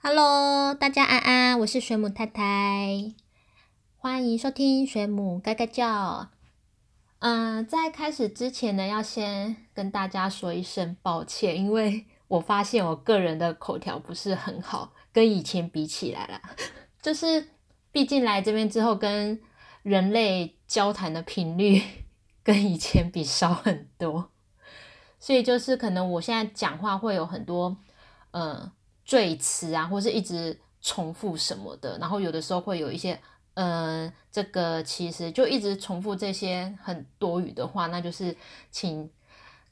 Hello，大家安安，我是水母太太，欢迎收听水母嘎嘎叫。嗯，在开始之前呢，要先跟大家说一声抱歉，因为我发现我个人的口条不是很好，跟以前比起来了，就是毕竟来这边之后，跟人类交谈的频率跟以前比少很多，所以就是可能我现在讲话会有很多，嗯。赘词啊，或是一直重复什么的，然后有的时候会有一些，呃，这个其实就一直重复这些很多余的话，那就是请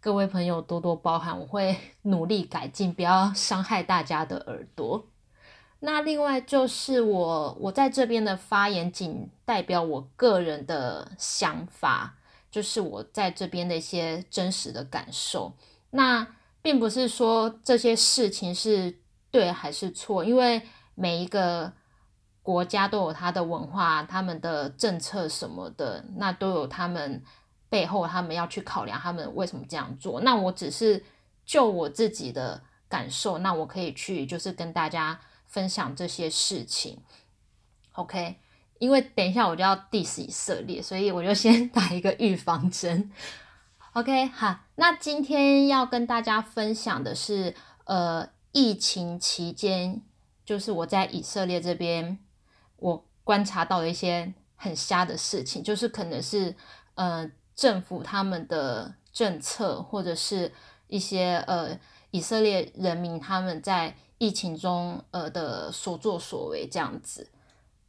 各位朋友多多包涵，我会 努力改进，不要伤害大家的耳朵。那另外就是我我在这边的发言仅代表我个人的想法，就是我在这边的一些真实的感受，那并不是说这些事情是。对还是错？因为每一个国家都有它的文化、他们的政策什么的，那都有他们背后他们要去考量，他们为什么这样做。那我只是就我自己的感受，那我可以去就是跟大家分享这些事情。OK，因为等一下我就要 diss 以色列，所以我就先 打一个预防针。OK，好，那今天要跟大家分享的是呃。疫情期间，就是我在以色列这边，我观察到了一些很瞎的事情，就是可能是呃政府他们的政策，或者是一些呃以色列人民他们在疫情中呃的所作所为这样子。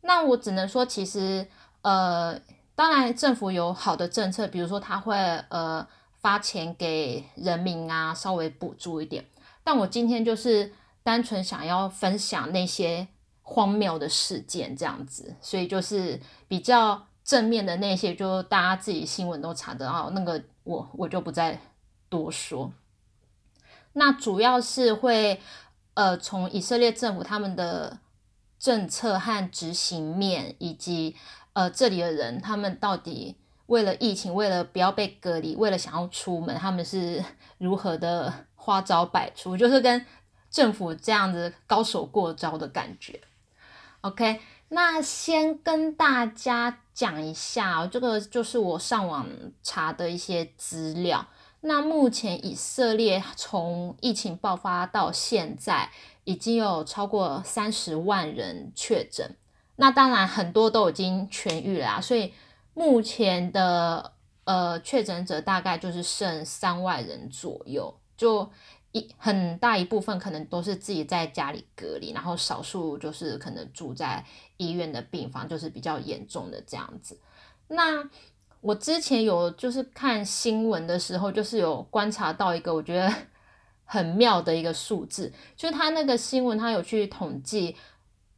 那我只能说，其实呃，当然政府有好的政策，比如说他会呃发钱给人民啊，稍微补助一点。但我今天就是单纯想要分享那些荒谬的事件，这样子，所以就是比较正面的那些，就大家自己新闻都查得到，那个我我就不再多说。那主要是会呃，从以色列政府他们的政策和执行面，以及呃这里的人，他们到底为了疫情，为了不要被隔离，为了想要出门，他们是如何的。花招百出，就是跟政府这样子高手过招的感觉。OK，那先跟大家讲一下，这个就是我上网查的一些资料。那目前以色列从疫情爆发到现在，已经有超过三十万人确诊。那当然很多都已经痊愈了，所以目前的呃确诊者大概就是剩三万人左右。就一很大一部分可能都是自己在家里隔离，然后少数就是可能住在医院的病房，就是比较严重的这样子。那我之前有就是看新闻的时候，就是有观察到一个我觉得很妙的一个数字，就是他那个新闻他有去统计，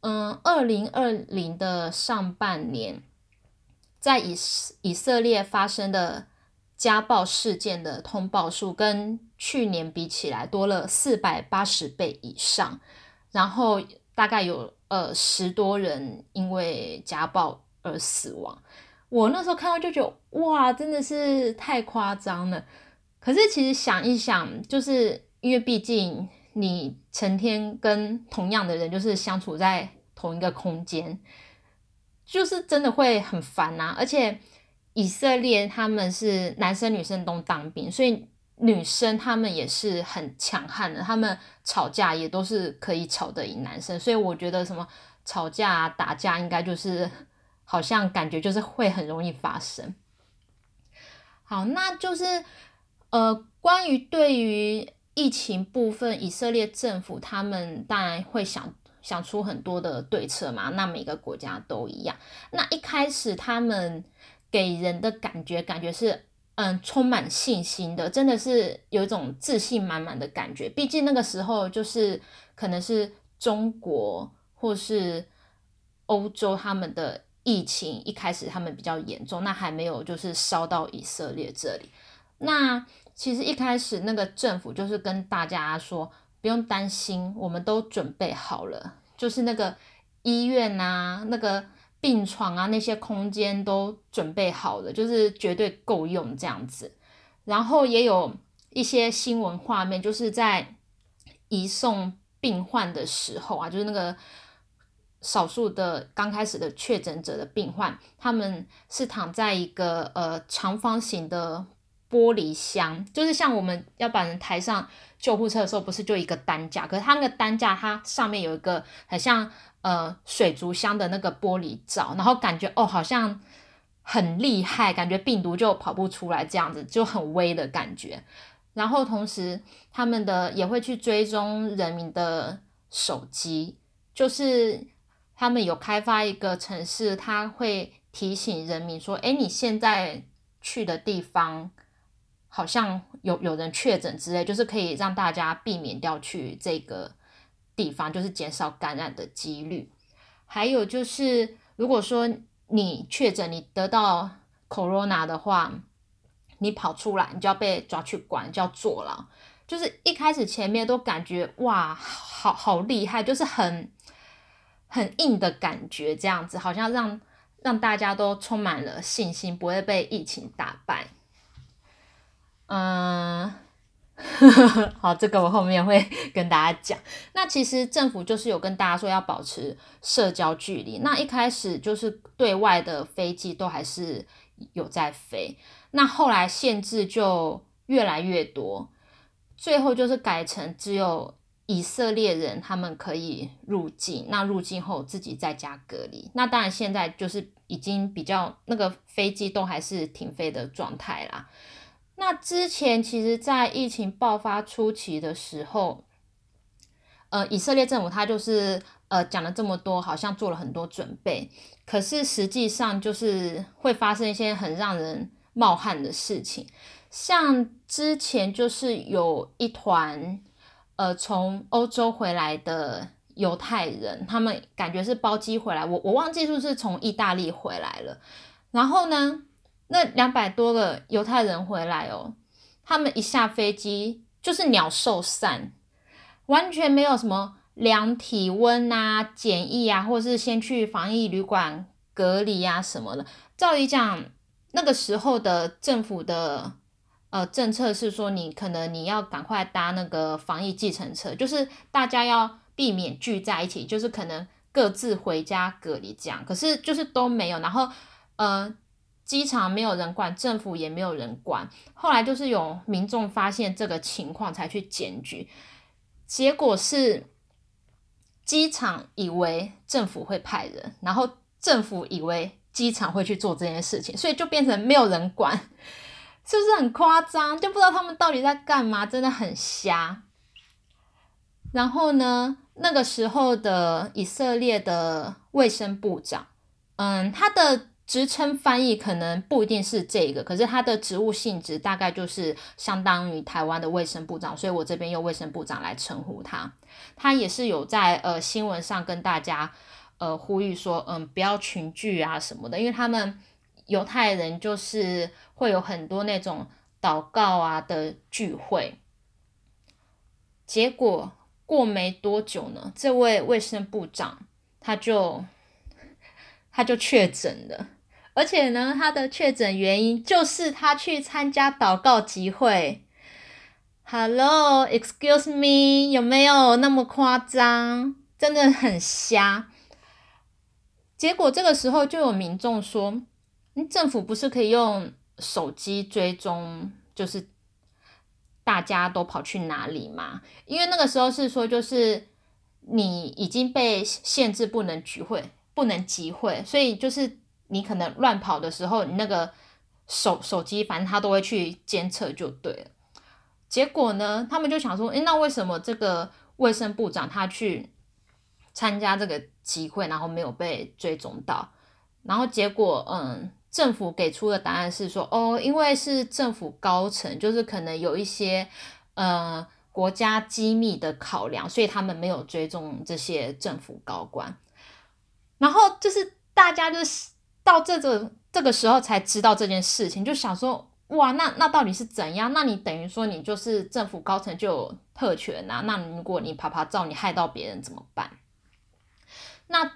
嗯，二零二零的上半年在以以色列发生的。家暴事件的通报数跟去年比起来多了四百八十倍以上，然后大概有呃十多人因为家暴而死亡。我那时候看到就觉得哇，真的是太夸张了。可是其实想一想，就是因为毕竟你成天跟同样的人就是相处在同一个空间，就是真的会很烦呐，而且。以色列他们是男生女生都当兵，所以女生他们也是很强悍的，他们吵架也都是可以吵得赢男生，所以我觉得什么吵架打架应该就是好像感觉就是会很容易发生。好，那就是呃，关于对于疫情部分，以色列政府他们当然会想想出很多的对策嘛，那每个国家都一样。那一开始他们。给人的感觉，感觉是嗯，充满信心的，真的是有一种自信满满的感觉。毕竟那个时候就是可能是中国或是欧洲他们的疫情一开始他们比较严重，那还没有就是烧到以色列这里。那其实一开始那个政府就是跟大家说不用担心，我们都准备好了，就是那个医院啊，那个。病床啊，那些空间都准备好了，就是绝对够用这样子。然后也有一些新闻画面，就是在移送病患的时候啊，就是那个少数的刚开始的确诊者的病患，他们是躺在一个呃长方形的玻璃箱，就是像我们要把人抬上救护车的时候，不是就一个担架，可是它那个担架它上面有一个很像呃水族箱的那个玻璃罩，然后感觉哦好像很厉害，感觉病毒就跑不出来这样子，就很微的感觉。然后同时，他们的也会去追踪人民的手机，就是他们有开发一个城市，他会提醒人民说：“哎，你现在去的地方好像有有人确诊之类，就是可以让大家避免掉去这个地方，就是减少感染的几率。还有就是，如果说你确诊，你得到 corona 的话。”你跑出来，你就要被抓去管，就要坐牢。就是一开始前面都感觉哇，好好厉害，就是很很硬的感觉，这样子好像让让大家都充满了信心，不会被疫情打败。嗯，好，这个我后面会 跟大家讲。那其实政府就是有跟大家说要保持社交距离。那一开始就是对外的飞机都还是有在飞。那后来限制就越来越多，最后就是改成只有以色列人他们可以入境，那入境后自己在家隔离。那当然现在就是已经比较那个飞机都还是停飞的状态啦。那之前其实，在疫情爆发初期的时候，呃，以色列政府他就是呃讲了这么多，好像做了很多准备，可是实际上就是会发生一些很让人。冒汗的事情，像之前就是有一团，呃，从欧洲回来的犹太人，他们感觉是包机回来，我我忘记是不是从意大利回来了。然后呢，那两百多个犹太人回来哦，他们一下飞机就是鸟兽散，完全没有什么量体温啊、检疫啊，或是先去防疫旅馆隔离啊什么的。照理讲。那个时候的政府的呃政策是说，你可能你要赶快搭那个防疫计程车，就是大家要避免聚在一起，就是可能各自回家隔离这样。可是就是都没有，然后呃机场没有人管，政府也没有人管。后来就是有民众发现这个情况才去检举，结果是机场以为政府会派人，然后政府以为。机场会去做这件事情，所以就变成没有人管，是不是很夸张？就不知道他们到底在干嘛，真的很瞎。然后呢，那个时候的以色列的卫生部长，嗯，他的职称翻译可能不一定是这个，可是他的职务性质大概就是相当于台湾的卫生部长，所以我这边用卫生部长来称呼他。他也是有在呃新闻上跟大家。呃，呼吁说，嗯，不要群聚啊什么的，因为他们犹太人就是会有很多那种祷告啊的聚会。结果过没多久呢，这位卫生部长他就他就确诊了，而且呢，他的确诊原因就是他去参加祷告集会。Hello，excuse me，有没有那么夸张？真的很瞎。结果这个时候就有民众说：“政府不是可以用手机追踪，就是大家都跑去哪里吗？因为那个时候是说，就是你已经被限制不能聚会、不能集会，所以就是你可能乱跑的时候，你那个手手机反正他都会去监测就对了。结果呢，他们就想说：，诶，那为什么这个卫生部长他去？”参加这个集会，然后没有被追踪到，然后结果，嗯，政府给出的答案是说，哦，因为是政府高层，就是可能有一些，呃，国家机密的考量，所以他们没有追踪这些政府高官。然后就是大家就是到这个这个时候才知道这件事情，就想说，哇，那那到底是怎样？那你等于说你就是政府高层就有特权呐？那如果你啪啪照，你害到别人怎么办？那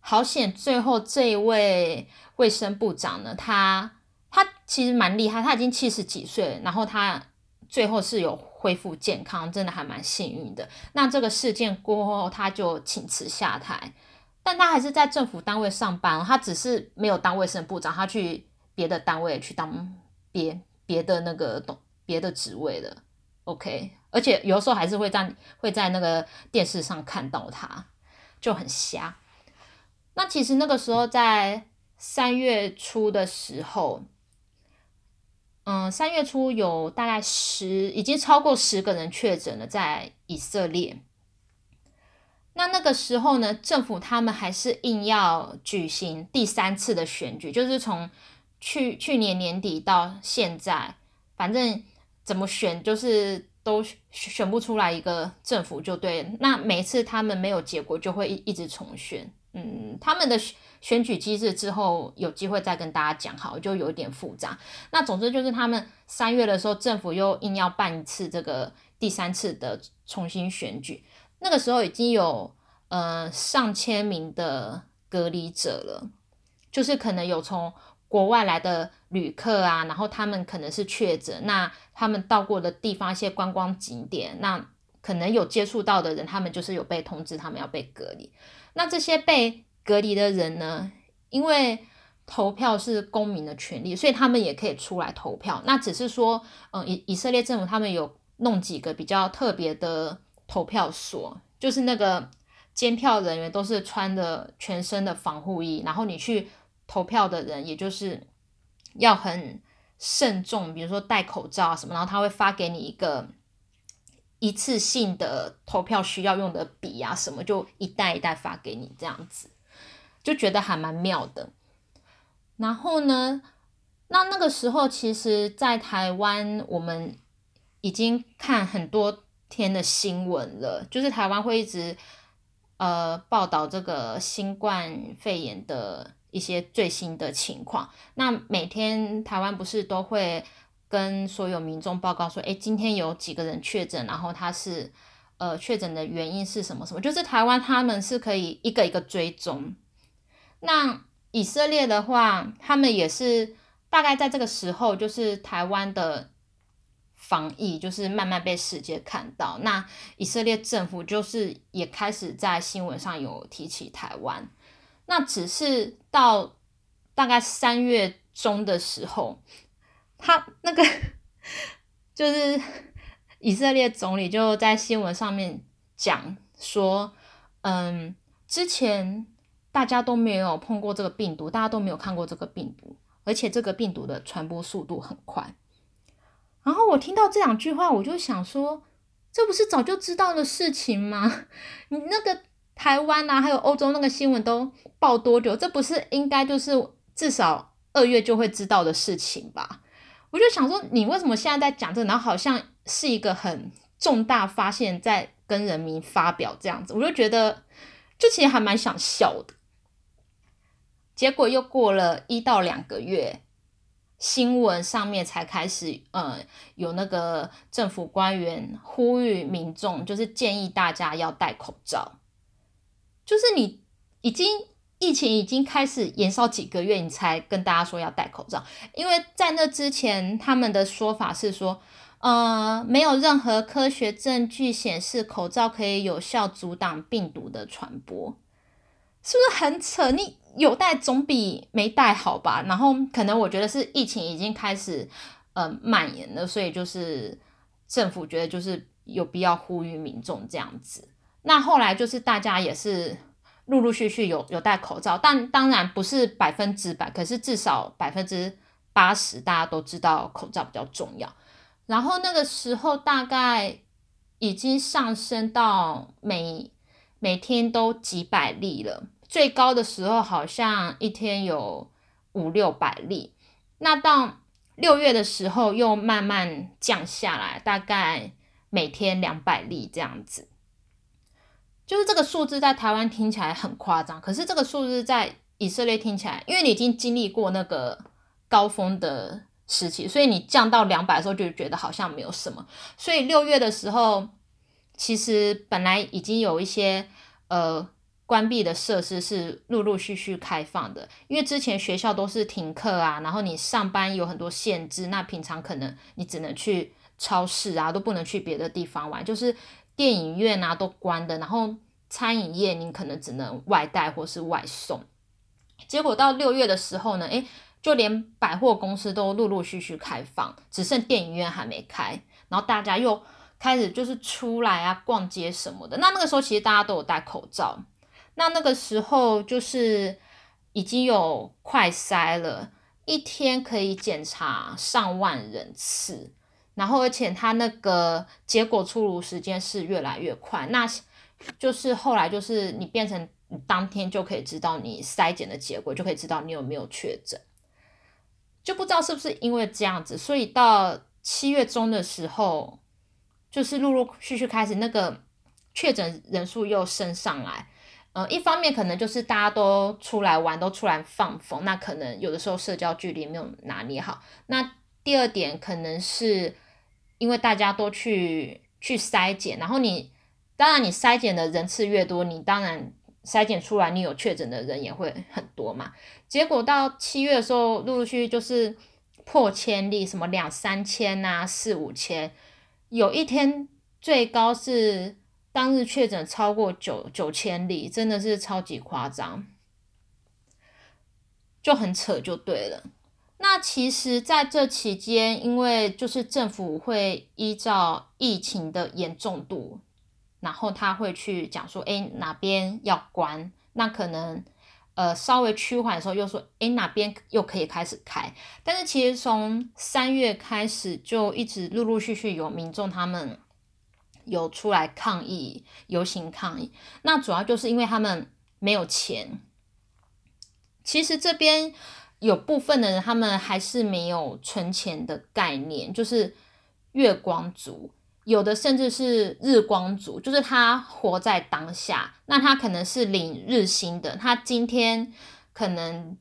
好险，最后这一位卫生部长呢，他他其实蛮厉害，他已经七十几岁，然后他最后是有恢复健康，真的还蛮幸运的。那这个事件过后，他就请辞下台，但他还是在政府单位上班，他只是没有当卫生部长，他去别的单位去当别别的那个东别的职位了。OK，而且有时候还是会在会在那个电视上看到他，就很瞎。那其实那个时候在三月初的时候。嗯，三月初有大概十，已经超过十个人确诊了，在以色列。那那个时候呢，政府他们还是硬要举行第三次的选举，就是从去去年年底到现在，反正怎么选就是都选不出来一个政府就对。那每次他们没有结果，就会一一直重选。嗯，他们的。选举机制之后有机会再跟大家讲，好就有点复杂。那总之就是他们三月的时候，政府又硬要办一次这个第三次的重新选举。那个时候已经有呃上千名的隔离者了，就是可能有从国外来的旅客啊，然后他们可能是确诊，那他们到过的地方一些观光景点，那可能有接触到的人，他们就是有被通知他们要被隔离。那这些被隔离的人呢？因为投票是公民的权利，所以他们也可以出来投票。那只是说，嗯，以以色列政府他们有弄几个比较特别的投票所，就是那个监票人员都是穿的全身的防护衣，然后你去投票的人，也就是要很慎重，比如说戴口罩啊什么，然后他会发给你一个一次性的投票需要用的笔啊什么，就一袋一袋发给你这样子。就觉得还蛮妙的，然后呢，那那个时候其实，在台湾我们已经看很多天的新闻了，就是台湾会一直呃报道这个新冠肺炎的一些最新的情况。那每天台湾不是都会跟所有民众报告说，诶，今天有几个人确诊，然后他是呃确诊的原因是什么什么？就是台湾他们是可以一个一个追踪。那以色列的话，他们也是大概在这个时候，就是台湾的防疫就是慢慢被世界看到。那以色列政府就是也开始在新闻上有提起台湾。那只是到大概三月中的时候，他那个就是 以色列总理就在新闻上面讲说，嗯，之前。大家都没有碰过这个病毒，大家都没有看过这个病毒，而且这个病毒的传播速度很快。然后我听到这两句话，我就想说，这不是早就知道的事情吗？你那个台湾啊，还有欧洲那个新闻都报多久？这不是应该就是至少二月就会知道的事情吧？我就想说，你为什么现在在讲这？然后好像是一个很重大发现，在跟人民发表这样子，我就觉得，就其实还蛮想笑的。结果又过了一到两个月，新闻上面才开始，呃，有那个政府官员呼吁民众，就是建议大家要戴口罩。就是你已经疫情已经开始延烧几个月，你才跟大家说要戴口罩。因为在那之前，他们的说法是说，呃，没有任何科学证据显示口罩可以有效阻挡病毒的传播。是不是很扯？你有戴总比没戴好吧？然后可能我觉得是疫情已经开始呃蔓延了，所以就是政府觉得就是有必要呼吁民众这样子。那后来就是大家也是陆陆续续有有戴口罩，但当然不是百分之百，可是至少百分之八十大家都知道口罩比较重要。然后那个时候大概已经上升到每每天都几百例了。最高的时候好像一天有五六百例，那到六月的时候又慢慢降下来，大概每天两百例这样子。就是这个数字在台湾听起来很夸张，可是这个数字在以色列听起来，因为你已经经历过那个高峰的时期，所以你降到两百的时候就觉得好像没有什么。所以六月的时候，其实本来已经有一些呃。关闭的设施是陆陆续续开放的，因为之前学校都是停课啊，然后你上班有很多限制，那平常可能你只能去超市啊都不能去别的地方玩，就是电影院啊都关的，然后餐饮业你可能只能外带或是外送。结果到六月的时候呢，诶，就连百货公司都陆陆续续开放，只剩电影院还没开，然后大家又开始就是出来啊逛街什么的。那那个时候其实大家都有戴口罩，那那个时候就是已经有快筛了，一天可以检查上万人次，然后而且他那个结果出炉时间是越来越快，那就是后来就是你变成。当天就可以知道你筛检的结果，就可以知道你有没有确诊。就不知道是不是因为这样子，所以到七月中的时候，就是陆陆续续开始那个确诊人数又升上来。呃，一方面可能就是大家都出来玩，都出来放风，那可能有的时候社交距离没有拿捏好。那第二点可能是因为大家都去去筛检，然后你当然你筛检的人次越多，你当然。筛检出来，你有确诊的人也会很多嘛？结果到七月的时候，陆陆续续就是破千例，什么两三千啊，四五千，有一天最高是当日确诊超过九九千例，真的是超级夸张，就很扯就对了。那其实在这期间，因为就是政府会依照疫情的严重度。然后他会去讲说，哎，哪边要关？那可能，呃，稍微趋缓的时候又说，哎，哪边又可以开始开？但是其实从三月开始就一直陆陆续续有民众他们有出来抗议、游行抗议。那主要就是因为他们没有钱。其实这边有部分的人他们还是没有存钱的概念，就是月光族。有的甚至是日光族，就是他活在当下，那他可能是领日薪的，他今天可能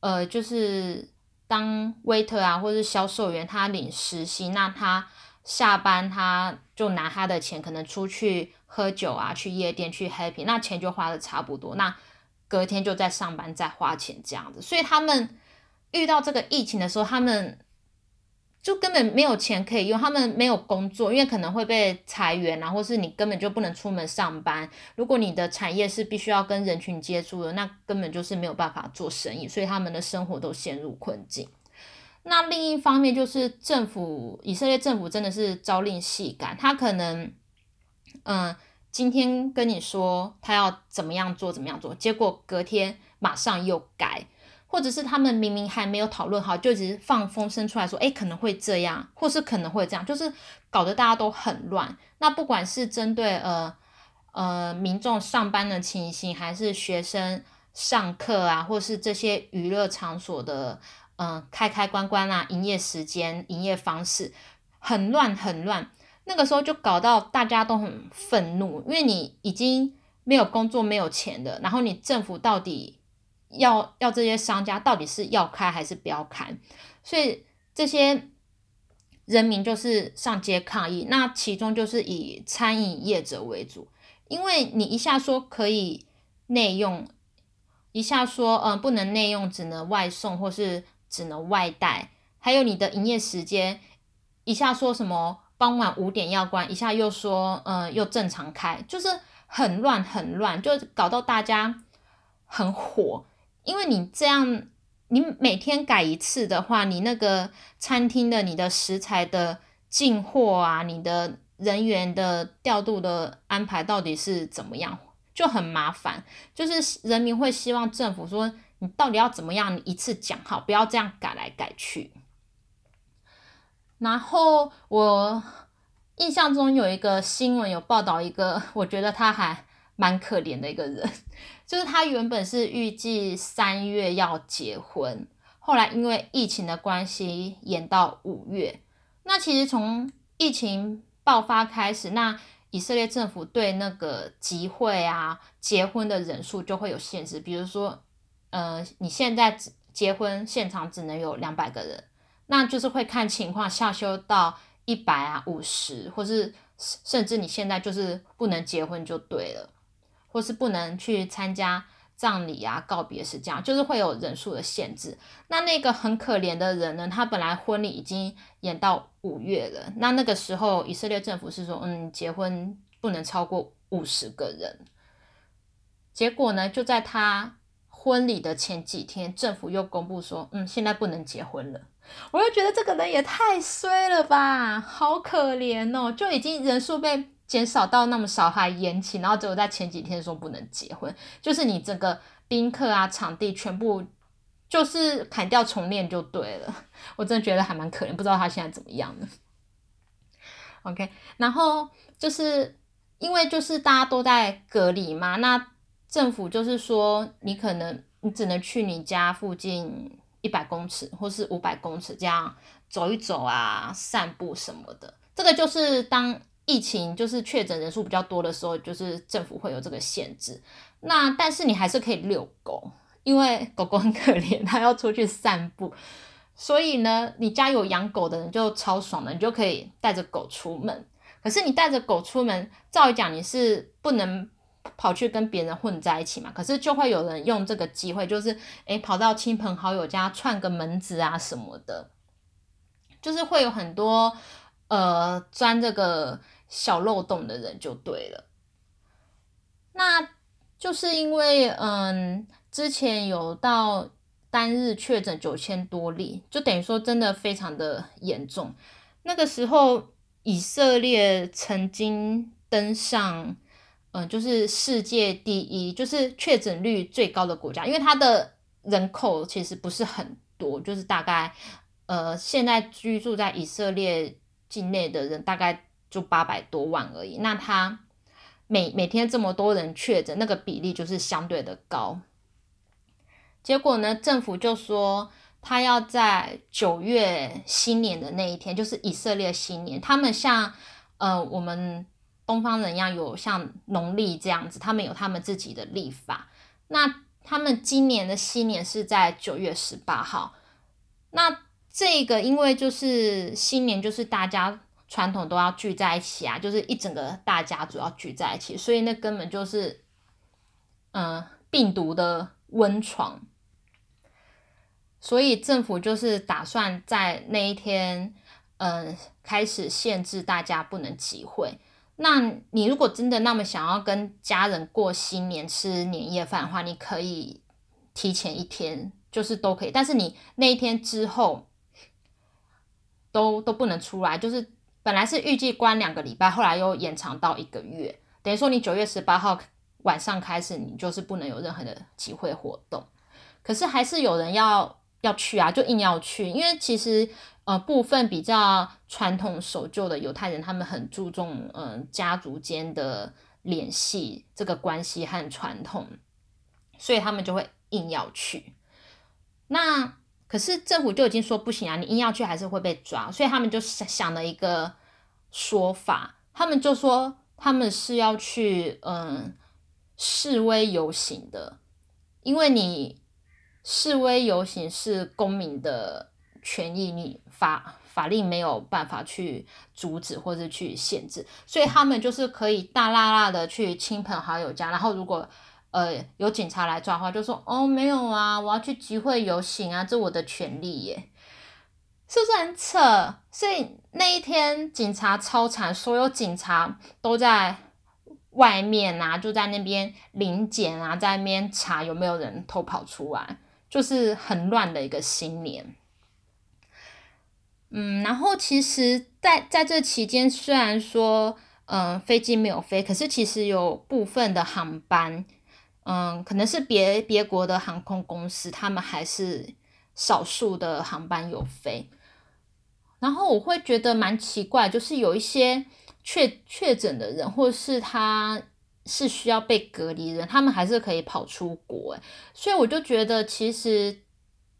呃就是当 waiter 啊，或者是销售员，他领时薪，那他下班他就拿他的钱，可能出去喝酒啊，去夜店去 happy，那钱就花的差不多，那隔天就在上班再花钱这样子，所以他们遇到这个疫情的时候，他们。就根本没有钱可以用，他们没有工作，因为可能会被裁员啊，或是你根本就不能出门上班。如果你的产业是必须要跟人群接触的，那根本就是没有办法做生意，所以他们的生活都陷入困境。那另一方面就是政府，以色列政府真的是朝令夕改，他可能，嗯，今天跟你说他要怎么样做，怎么样做，结果隔天马上又改。或者是他们明明还没有讨论好，就只是放风声出来说，哎，可能会这样，或是可能会这样，就是搞得大家都很乱。那不管是针对呃呃民众上班的情形，还是学生上课啊，或是这些娱乐场所的嗯开开关关啊，营业时间、营业方式，很乱很乱。那个时候就搞到大家都很愤怒，因为你已经没有工作、没有钱的，然后你政府到底。要要这些商家到底是要开还是不要开？所以这些人民就是上街抗议。那其中就是以餐饮业者为主，因为你一下说可以内用，一下说嗯不能内用，只能外送或是只能外带，还有你的营业时间，一下说什么傍晚五点要关，一下又说嗯又正常开，就是很乱很乱，就搞到大家很火。因为你这样，你每天改一次的话，你那个餐厅的、你的食材的进货啊，你的人员的调度的安排到底是怎么样，就很麻烦。就是人民会希望政府说，你到底要怎么样，你一次讲好，不要这样改来改去。然后我印象中有一个新闻有报道一个，我觉得他还蛮可怜的一个人。就是他原本是预计三月要结婚，后来因为疫情的关系延到五月。那其实从疫情爆发开始，那以色列政府对那个集会啊、结婚的人数就会有限制，比如说，呃，你现在结婚现场只能有两百个人，那就是会看情况下修到一百啊、五十，或是甚至你现在就是不能结婚就对了。或是不能去参加葬礼啊、告别是这样，就是会有人数的限制。那那个很可怜的人呢，他本来婚礼已经延到五月了，那那个时候以色列政府是说，嗯，结婚不能超过五十个人。结果呢，就在他婚礼的前几天，政府又公布说，嗯，现在不能结婚了。我就觉得这个人也太衰了吧，好可怜哦，就已经人数被减少到那么少还延期，然后只有在前几天说不能结婚，就是你整个宾客啊、场地全部就是砍掉重练就对了。我真的觉得还蛮可怜，不知道他现在怎么样呢？OK，然后就是因为就是大家都在隔离嘛，那政府就是说你可能你只能去你家附近。一百公尺或是五百公尺这样走一走啊，散步什么的，这个就是当疫情就是确诊人数比较多的时候，就是政府会有这个限制。那但是你还是可以遛狗，因为狗狗很可怜，它要出去散步。所以呢，你家有养狗的人就超爽的，你就可以带着狗出门。可是你带着狗出门，照理讲你是不能。跑去跟别人混在一起嘛，可是就会有人用这个机会，就是诶跑到亲朋好友家串个门子啊什么的，就是会有很多呃钻这个小漏洞的人就对了。那就是因为嗯之前有到单日确诊九千多例，就等于说真的非常的严重。那个时候以色列曾经登上。嗯，就是世界第一，就是确诊率最高的国家，因为它的人口其实不是很多，就是大概呃，现在居住在以色列境内的人大概就八百多万而已。那它每每天这么多人确诊，那个比例就是相对的高。结果呢，政府就说他要在九月新年的那一天，就是以色列新年，他们像呃我们。东方人一样有像农历这样子，他们有他们自己的历法。那他们今年的新年是在九月十八号。那这个因为就是新年，就是大家传统都要聚在一起啊，就是一整个大家族要聚在一起，所以那根本就是嗯病毒的温床。所以政府就是打算在那一天嗯开始限制大家不能集会。那你如果真的那么想要跟家人过新年吃年夜饭的话，你可以提前一天，就是都可以。但是你那一天之后都都不能出来，就是本来是预计关两个礼拜，后来又延长到一个月，等于说你九月十八号晚上开始，你就是不能有任何的集会活动。可是还是有人要要去啊，就硬要去，因为其实。呃，部分比较传统守旧的犹太人，他们很注重嗯家族间的联系这个关系和传统，所以他们就会硬要去。那可是政府就已经说不行啊，你硬要去还是会被抓，所以他们就想了一个说法，他们就说他们是要去嗯示威游行的，因为你示威游行是公民的。权益，你法法令没有办法去阻止或者去限制，所以他们就是可以大辣辣的去亲朋好友家，然后如果呃有警察来抓的话，就说哦没有啊，我要去集会游行啊，这我的权利耶，是不是很扯？所以那一天警察超惨，所有警察都在外面啊，就在那边临检啊，在那边查有没有人偷跑出来，就是很乱的一个新年。嗯，然后其实，在在这期间，虽然说，嗯，飞机没有飞，可是其实有部分的航班，嗯，可能是别别国的航空公司，他们还是少数的航班有飞。然后我会觉得蛮奇怪，就是有一些确确诊的人，或是他是需要被隔离人，他们还是可以跑出国。所以我就觉得，其实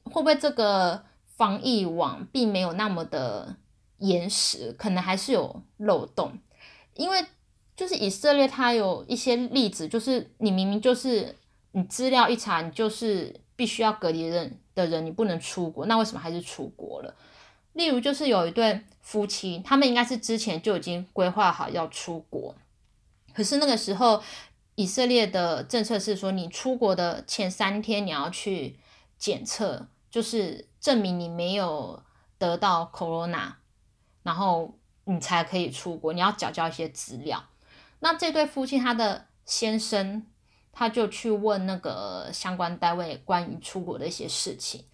会不会这个？防疫网并没有那么的严实，可能还是有漏洞。因为就是以色列，它有一些例子，就是你明明就是你资料一查，你就是必须要隔离人的人，你不能出国，那为什么还是出国了？例如就是有一对夫妻，他们应该是之前就已经规划好要出国，可是那个时候以色列的政策是说，你出国的前三天你要去检测，就是证明你没有得到 corona，然后你才可以出国。你要缴交一些资料。那这对夫妻他的先生他就去问那个相关单位关于出国的一些事情，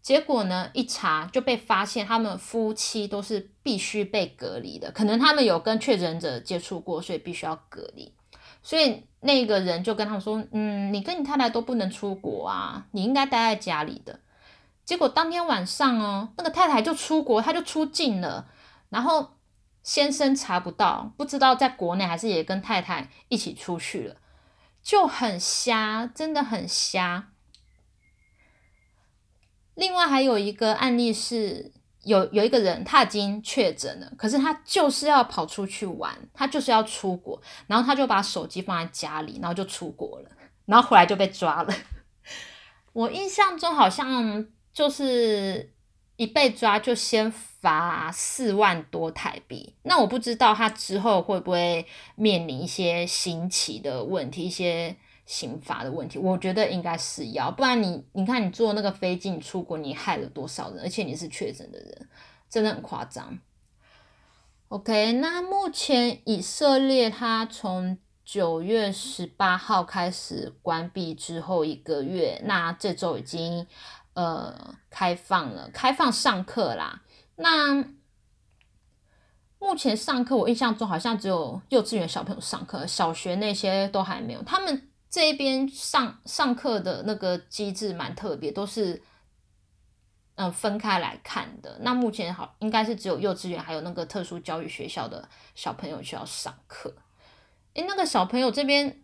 结果呢一查就被发现他们夫妻都是必须被隔离的，可能他们有跟确诊者接触过，所以必须要隔离。所以那个人就跟他们说：“嗯，你跟你太太都不能出国啊，你应该待在家里的。”结果当天晚上哦，那个太太就出国，他就出境了，然后先生查不到，不知道在国内还是也跟太太一起出去了，就很瞎，真的很瞎。另外还有一个案例是。有有一个人，他已经确诊了，可是他就是要跑出去玩，他就是要出国，然后他就把手机放在家里，然后就出国了，然后回来就被抓了。我印象中好像就是一被抓就先罚四万多台币，那我不知道他之后会不会面临一些刑期的问题，一些。刑罚的问题，我觉得应该是要，不然你你看你坐那个飞机你出国，你害了多少人，而且你是确诊的人，真的很夸张。OK，那目前以色列它从九月十八号开始关闭之后一个月，那这周已经呃开放了，开放上课啦。那目前上课我印象中好像只有幼稚园小朋友上课，小学那些都还没有，他们。这边上上课的那个机制蛮特别，都是嗯分开来看的。那目前好应该是只有幼稚园还有那个特殊教育学校的小朋友需要上课。诶，那个小朋友这边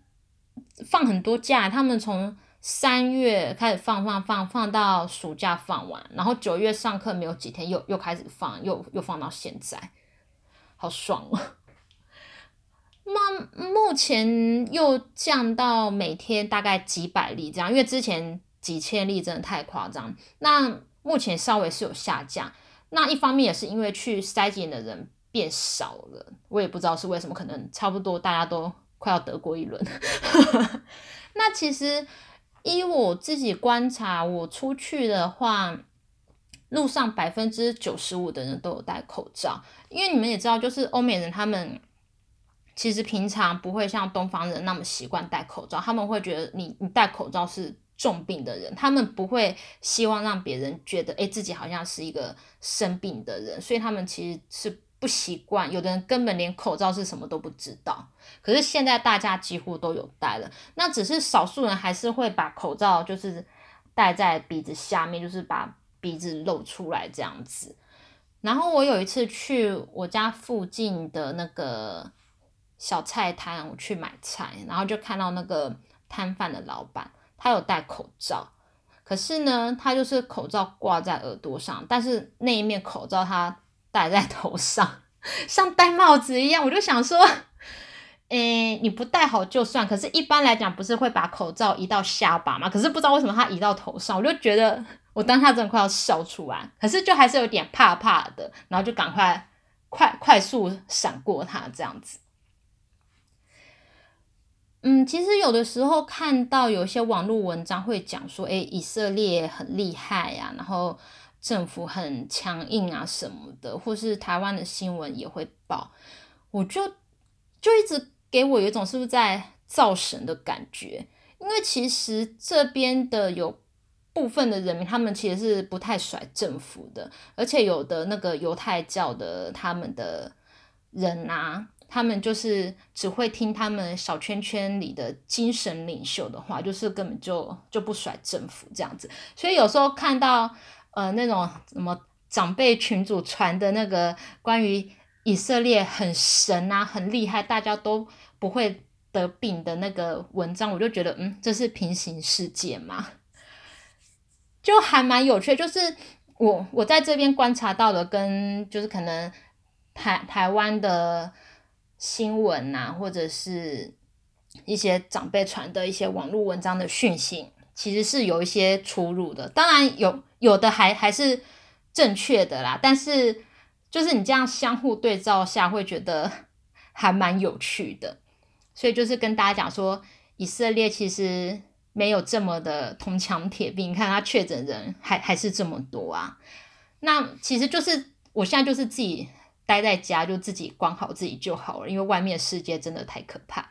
放很多假，他们从三月开始放放放放到暑假放完，然后九月上课没有几天又又开始放，又又放到现在，好爽哦！那目前又降到每天大概几百例这样，因为之前几千例真的太夸张。那目前稍微是有下降，那一方面也是因为去筛检的人变少了，我也不知道是为什么，可能差不多大家都快要得过一轮。那其实依我自己观察，我出去的话，路上百分之九十五的人都有戴口罩，因为你们也知道，就是欧美人他们。其实平常不会像东方人那么习惯戴口罩，他们会觉得你你戴口罩是重病的人，他们不会希望让别人觉得诶自己好像是一个生病的人，所以他们其实是不习惯，有的人根本连口罩是什么都不知道。可是现在大家几乎都有戴了，那只是少数人还是会把口罩就是戴在鼻子下面，就是把鼻子露出来这样子。然后我有一次去我家附近的那个。小菜摊，我去买菜，然后就看到那个摊贩的老板，他有戴口罩，可是呢，他就是口罩挂在耳朵上，但是那一面口罩他戴在头上，像戴帽子一样。我就想说，诶，你不戴好就算，可是一般来讲不是会把口罩移到下巴吗？可是不知道为什么他移到头上，我就觉得我当下真的快要笑出来，可是就还是有点怕怕的，然后就赶快快快速闪过他这样子。嗯，其实有的时候看到有些网络文章会讲说，诶，以色列很厉害呀，然后政府很强硬啊什么的，或是台湾的新闻也会报，我就就一直给我有一种是不是在造神的感觉，因为其实这边的有部分的人民，他们其实是不太甩政府的，而且有的那个犹太教的他们的人啊。他们就是只会听他们小圈圈里的精神领袖的话，就是根本就就不甩政府这样子。所以有时候看到呃那种什么长辈群主传的那个关于以色列很神啊、很厉害，大家都不会得病的那个文章，我就觉得嗯，这是平行世界嘛，就还蛮有趣。就是我我在这边观察到的，跟就是可能台台湾的。新闻呐，或者是一些长辈传的一些网络文章的讯息，其实是有一些出入的。当然有有的还还是正确的啦，但是就是你这样相互对照下，会觉得 还蛮有趣的。所以就是跟大家讲说，以色列其实没有这么的铜墙铁壁，你看他确诊人还还是这么多啊。那其实就是我现在就是自己待在家，就自己管好自己就好了，因为外面世界真的太可怕。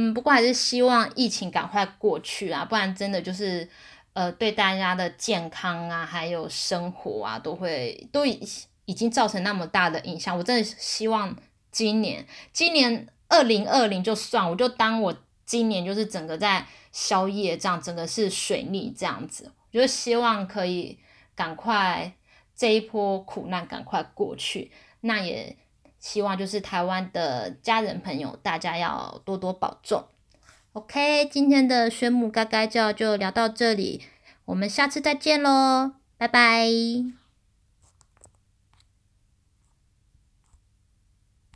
嗯，不过还是希望疫情赶快过去啊，不然真的就是呃，对大家的健康啊，还有生活啊，都会都已已经造成那么大的影响。我真的希望今年，今年二零二零就算，我就当我今年就是整个在宵夜这样，整个是水逆这样子，我就希望可以赶快这一波苦难赶快过去，那也。希望就是台湾的家人朋友，大家要多多保重。OK，今天的宣木嘎嘎叫就聊到这里，我们下次再见喽，拜拜。